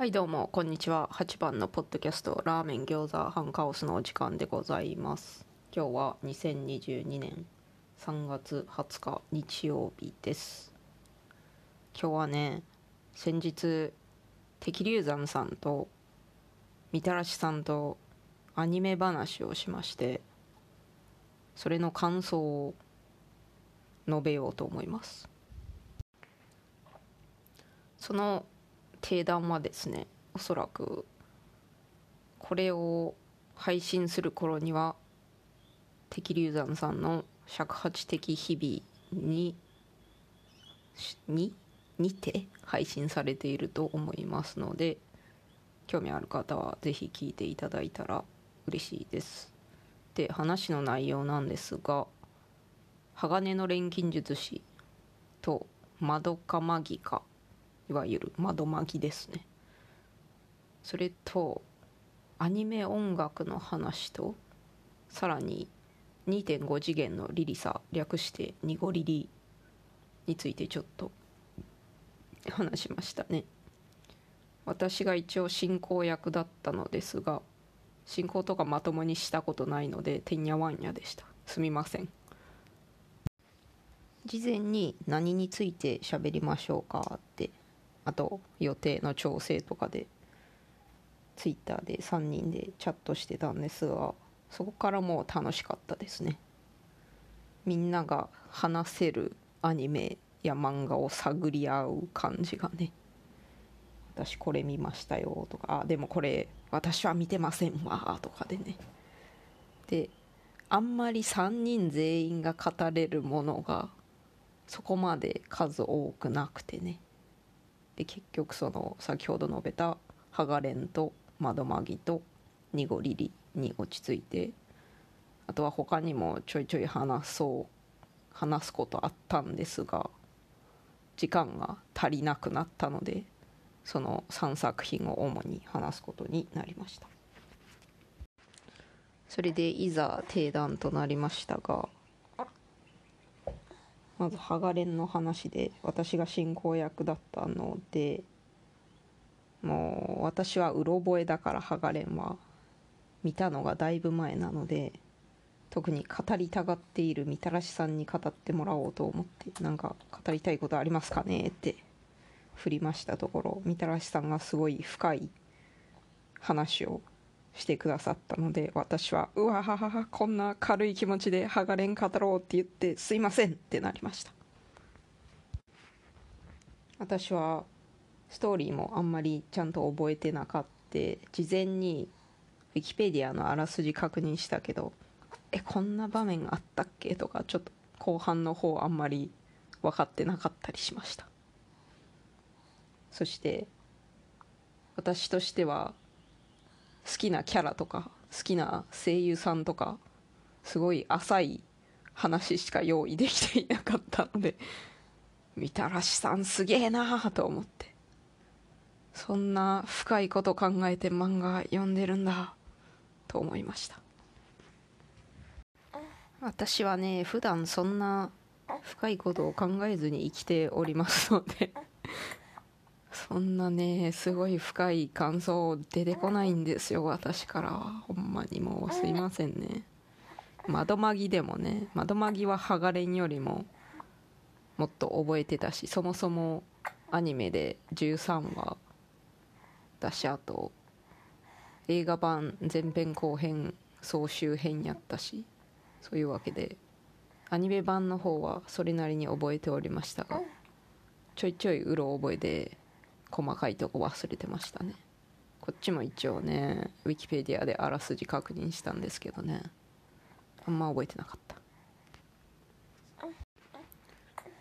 はいどうもこんにちは。8番のポッドキャストラーメン餃子ハンカオスのお時間でございます。今日は2022年3月20日日曜日です。今日はね先日敵流山さんとみたらしさんとアニメ話をしましてそれの感想を述べようと思います。その定談はですねおそらく。これを配信する頃には敵流山さんの尺八的日々にににて配信されていると思いますので興味ある方は是非聞いていただいたら嬉しいです。で話の内容なんですが鋼の錬金術師とマドカマギカいわゆる窓巻きですね。それとアニメ音楽の話とさらに2.5次元のリリサ略してニゴリリについてちょっと話しましたね。私が一応進行役だったのですが進行とかまともにしたことないのでてんやわんやでした。すみません。事前に何について喋りましょうかってあと予定の調整とかでツイッターで3人でチャットしてたんですがそこからもう楽しかったですね。みんなが話せるアニメや漫画を探り合う感じがね。私これ見ましたよとかあでもこれ私は見てませんわとかでね。であんまり3人全員が語れるものがそこまで数多くなくてね。で結局その先ほど述べたハガレンと窓マギとニゴリリに落ち着いてあとは他にもちょいちょい話そう話すことあったんですが時間が足りなくなったのでその3作品を主に話すことになりました。それでいざ定談となりましたがまずハガレンの話で私が進行役だったのでもう私はうろ覚えだからハガレンは見たのがだいぶ前なので特に語りたがっているみたらしさんに語ってもらおうと思ってなんか語りたいことありますかねって振りましたところみたらしさんがすごい深い話をしてくださったので私はうわはははこんな軽い気持ちで剥がれん語ろうって言ってすいませんってなりました。私はストーリーもあんまりちゃんと覚えてなかった。事前にウィキペディアのあらすじ確認したけどえこんな場面あったっけとかちょっと後半の方あんまり分かってなかったりしました。そして私としては好きなキャラとか好きな声優さんとかすごい浅い話しか用意できていなかったのでみたらしさんすげえなーと思って。そんな深いこと考えて漫画読んでるんだと思いました。私はね普段そんな深いことを考えずに生きておりますのでそんなねすごい深い感想出てこないんですよ私から。はほんまにもうすいませんね。窓マギでもね窓マギはハガレンよりももっと覚えてたしそもそもアニメで13話だしあと映画版前編後編総集編やったしそういうわけでアニメ版の方はそれなりに覚えておりましたがちょいちょいうろ覚えで細かいとこ忘れてましたね。こっちも一応ねウィキペディアであらすじ確認したんですけどね。あんま覚えてなかった。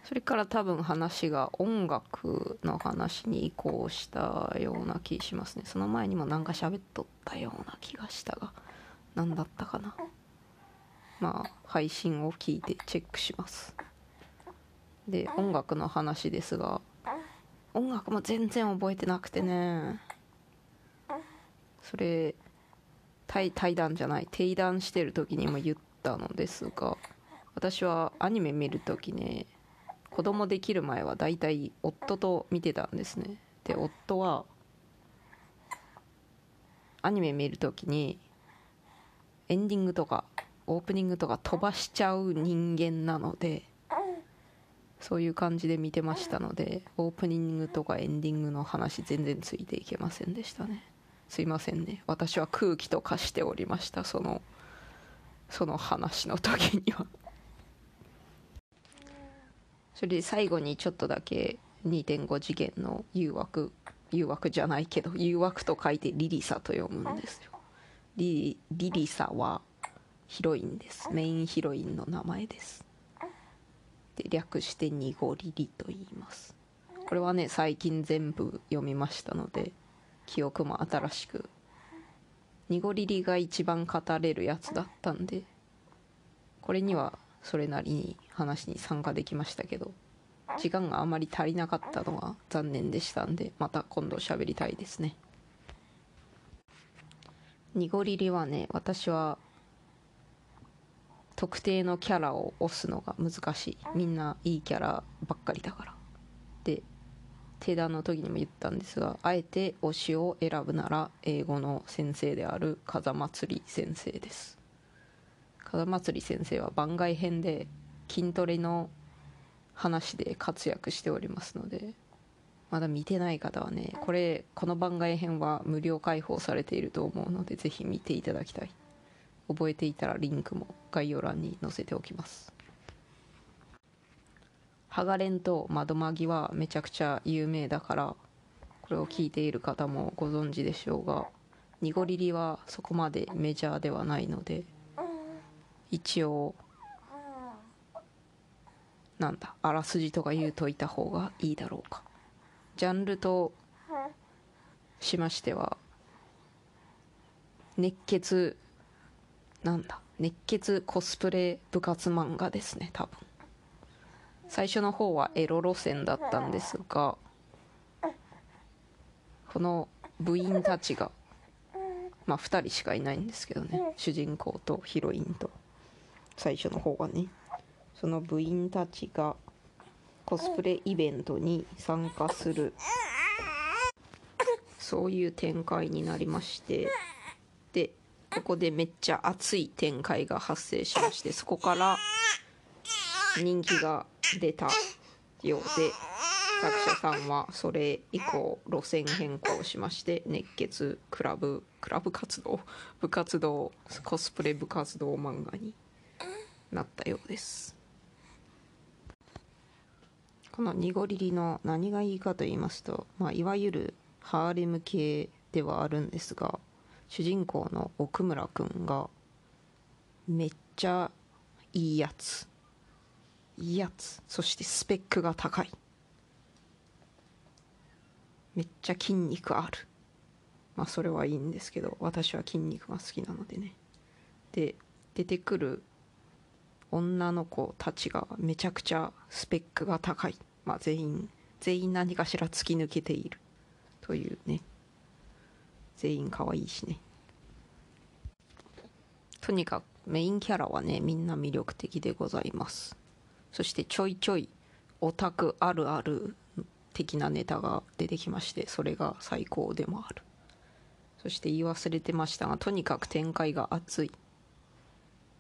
それから多分話が音楽の話に移行したような気しますね。その前にもなんか喋っとったような気がしたが何だったかな。まあ配信を聞いてチェックします。で音楽の話ですが音楽も全然覚えてなくてね。それ対対談じゃない？定談してる時にも言ったのですが私はアニメ見る時ね子供できる前はだいたい夫と見てたんですね。で夫はアニメ見るときにエンディングとかオープニングとか飛ばしちゃう人間なのでそういう感じで見てましたのでオープニングとかエンディングの話全然ついていけませんでしたね。すいませんね。私は空気と化しておりました。そのその話の時には。それで最後にちょっとだけ2.5次元の誘惑誘惑じゃないけど誘惑と書いてリリサと読むんですよ。リリリサはヒロインです。メインヒロインの名前です。で略してニゴリリと言います。これはね最近全部読みましたので記憶も新しく。ニゴリリが一番語れるやつだったんでこれにはそれなりに話に参加できましたけど時間があまり足りなかったのが残念でしたんでまた今度喋りたいですね。ニゴリリはね私は特定のキャラを押すのが難しいみんないいキャラばっかりだから。で定談の時にも言ったんですがあえて推しを選ぶなら英語の先生である風祭先生です。風祭先生は番外編で筋トレの話で活躍しておりますのでまだ見てない方はねこれこの番外編は無料開放されていると思うのでぜひ見ていただきたい。覚えていたらリンクも概要欄に載せておきます。ハガレンと窓マギはめちゃくちゃ有名だからこれを聞いている方もご存知でしょうがニゴリリはそこまでメジャーではないので一応なんだあらすじとか言うといた方がいいだろうか。ジャンルとしましては熱血なんだ熱血コスプレ部活漫画ですね多分。最初の方はエロ路線だったんですがこの部員たちがまあ2人しかいないんですけどね主人公とヒロインと最初の方はね。その部員たちがコスプレイベントに参加するそういう展開になりましてここでめっちゃ熱い展開が発生しましてそこから人気が出たようで作者さんはそれ以降路線変更しまして熱血クラブクラブ活動部活動コスプレ部活動漫画になったようです。このニゴリリの何がいいかと言いますと、まあ、いわゆるハーレム系ではあるんですが主人公の奥村くんがめっちゃいいやつ。いいやつ。そしてスペックが高い。めっちゃ筋肉ある。まあそれはいいんですけど私は筋肉が好きなのでね。で出てくる女の子たちがめちゃくちゃスペックが高い。まあ全員全員何かしら突き抜けているというね。全員可愛いしね。とにかくメインキャラはねみんな魅力的でございます。そしてちょいちょいオタクあるある的なネタが出てきましてそれが最高でもある。そして言い忘れてましたがとにかく展開が熱い。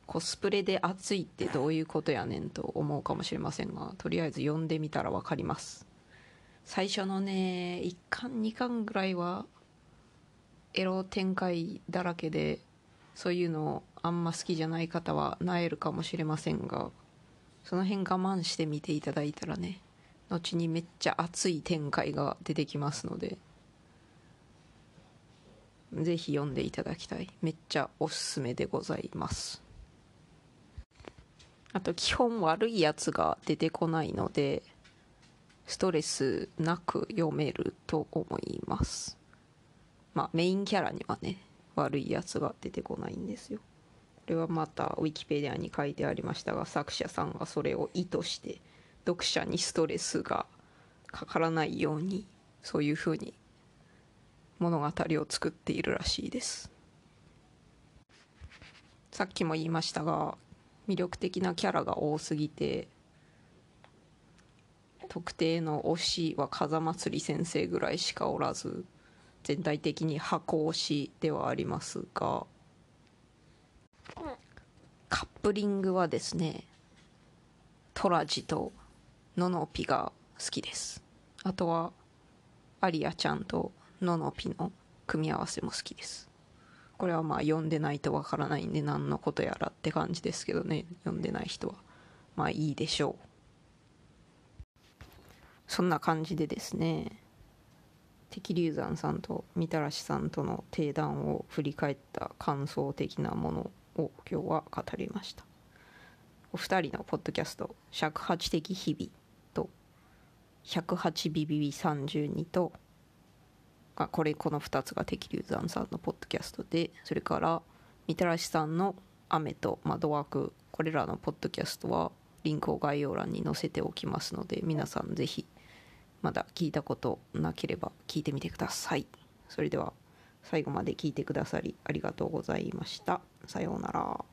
コスプレで熱いってどういうことやねんと思うかもしれませんがとりあえず読んでみたら分かります。最初のね1巻2巻ぐらいはエロ展開だらけでそういうのあんま好きじゃない方はなえるかもしれませんがその辺我慢して見ていただいたらね後にめっちゃ熱い展開が出てきますのでぜひ読んでいただきたい。めっちゃおすすめでございます。あと基本悪いやつが出てこないのでストレスなく読めると思います。まあメインキャラにはね悪いやつが出てこないんですよ。これはまたウィキペディアに書いてありましたが作者さんがそれを意図して読者にストレスがかからないようにそういうふうに物語を作っているらしいです。さっきも言いましたが魅力的なキャラが多すぎて特定の推しは風祭り先生ぐらいしかおらず全体的に箱推しではありますがカップリングはですねトラジとノノピが好きです。あとはアリアちゃんとノノピの組み合わせも好きです。これはまあ読んでないとわからないんで何のことやらって感じですけどね。読んでない人はまあいいでしょう。そんな感じでですね敵流山さんとみたらしさんとの定談を振り返った感想的なものを今日は語りました。お二人のポッドキャスト「尺八的日々」と「108ビビビ32」とあこれこの2つが敵流山さんのポッドキャストでそれからみたらしさんの「雨と窓枠」これらのポッドキャストはリンクを概要欄に載せておきますので皆さんぜひまだ聞いたことなければ聞いてみてください。それでは最後まで聞いてくださりありがとうございました。さようなら。